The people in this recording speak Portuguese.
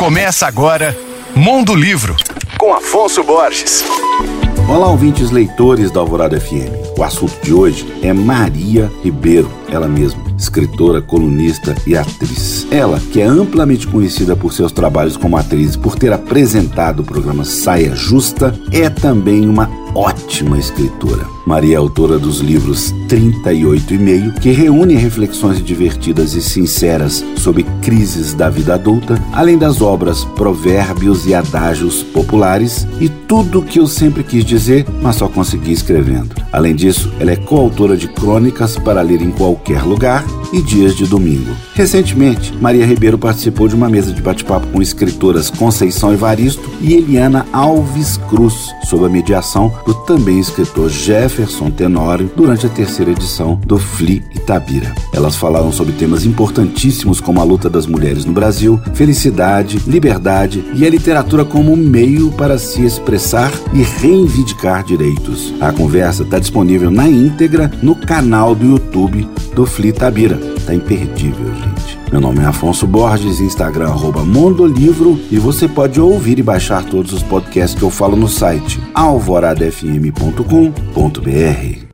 Começa agora Mundo Livro, com Afonso Borges. Olá, ouvintes leitores da Alvorada FM. O assunto de hoje é Maria Ribeiro, ela mesma, escritora, colunista e atriz. Ela, que é amplamente conhecida por seus trabalhos como atriz por ter apresentado o programa Saia Justa, é também uma ótima escritora. Maria é autora dos livros 38 e meio, que reúne reflexões divertidas e sinceras sobre crises da vida adulta, além das obras Provérbios e Adágios Populares e tudo o que eu sempre quis dizer, mas só consegui escrevendo. Além disso, ela é coautora de crônicas para ler em qualquer lugar e dias de domingo. Recentemente, Maria Ribeiro participou de uma mesa de bate-papo com escritoras Conceição Evaristo e Eliana Alves Cruz, sob a mediação do também escritor Jefferson Tenório, durante a terceira edição do FLI Itabira. Elas falaram sobre temas importantíssimos como a luta das mulheres no Brasil, felicidade, liberdade e a literatura como meio para se expressar e reivindicar direitos. A conversa está disponível na íntegra no canal do YouTube do FLI Itabira. Tá imperdível, gente. Meu nome é Afonso Borges, Instagram arroba Mondolivro e você pode ouvir e baixar todos os podcasts que eu falo no site alvoradafm.com.br.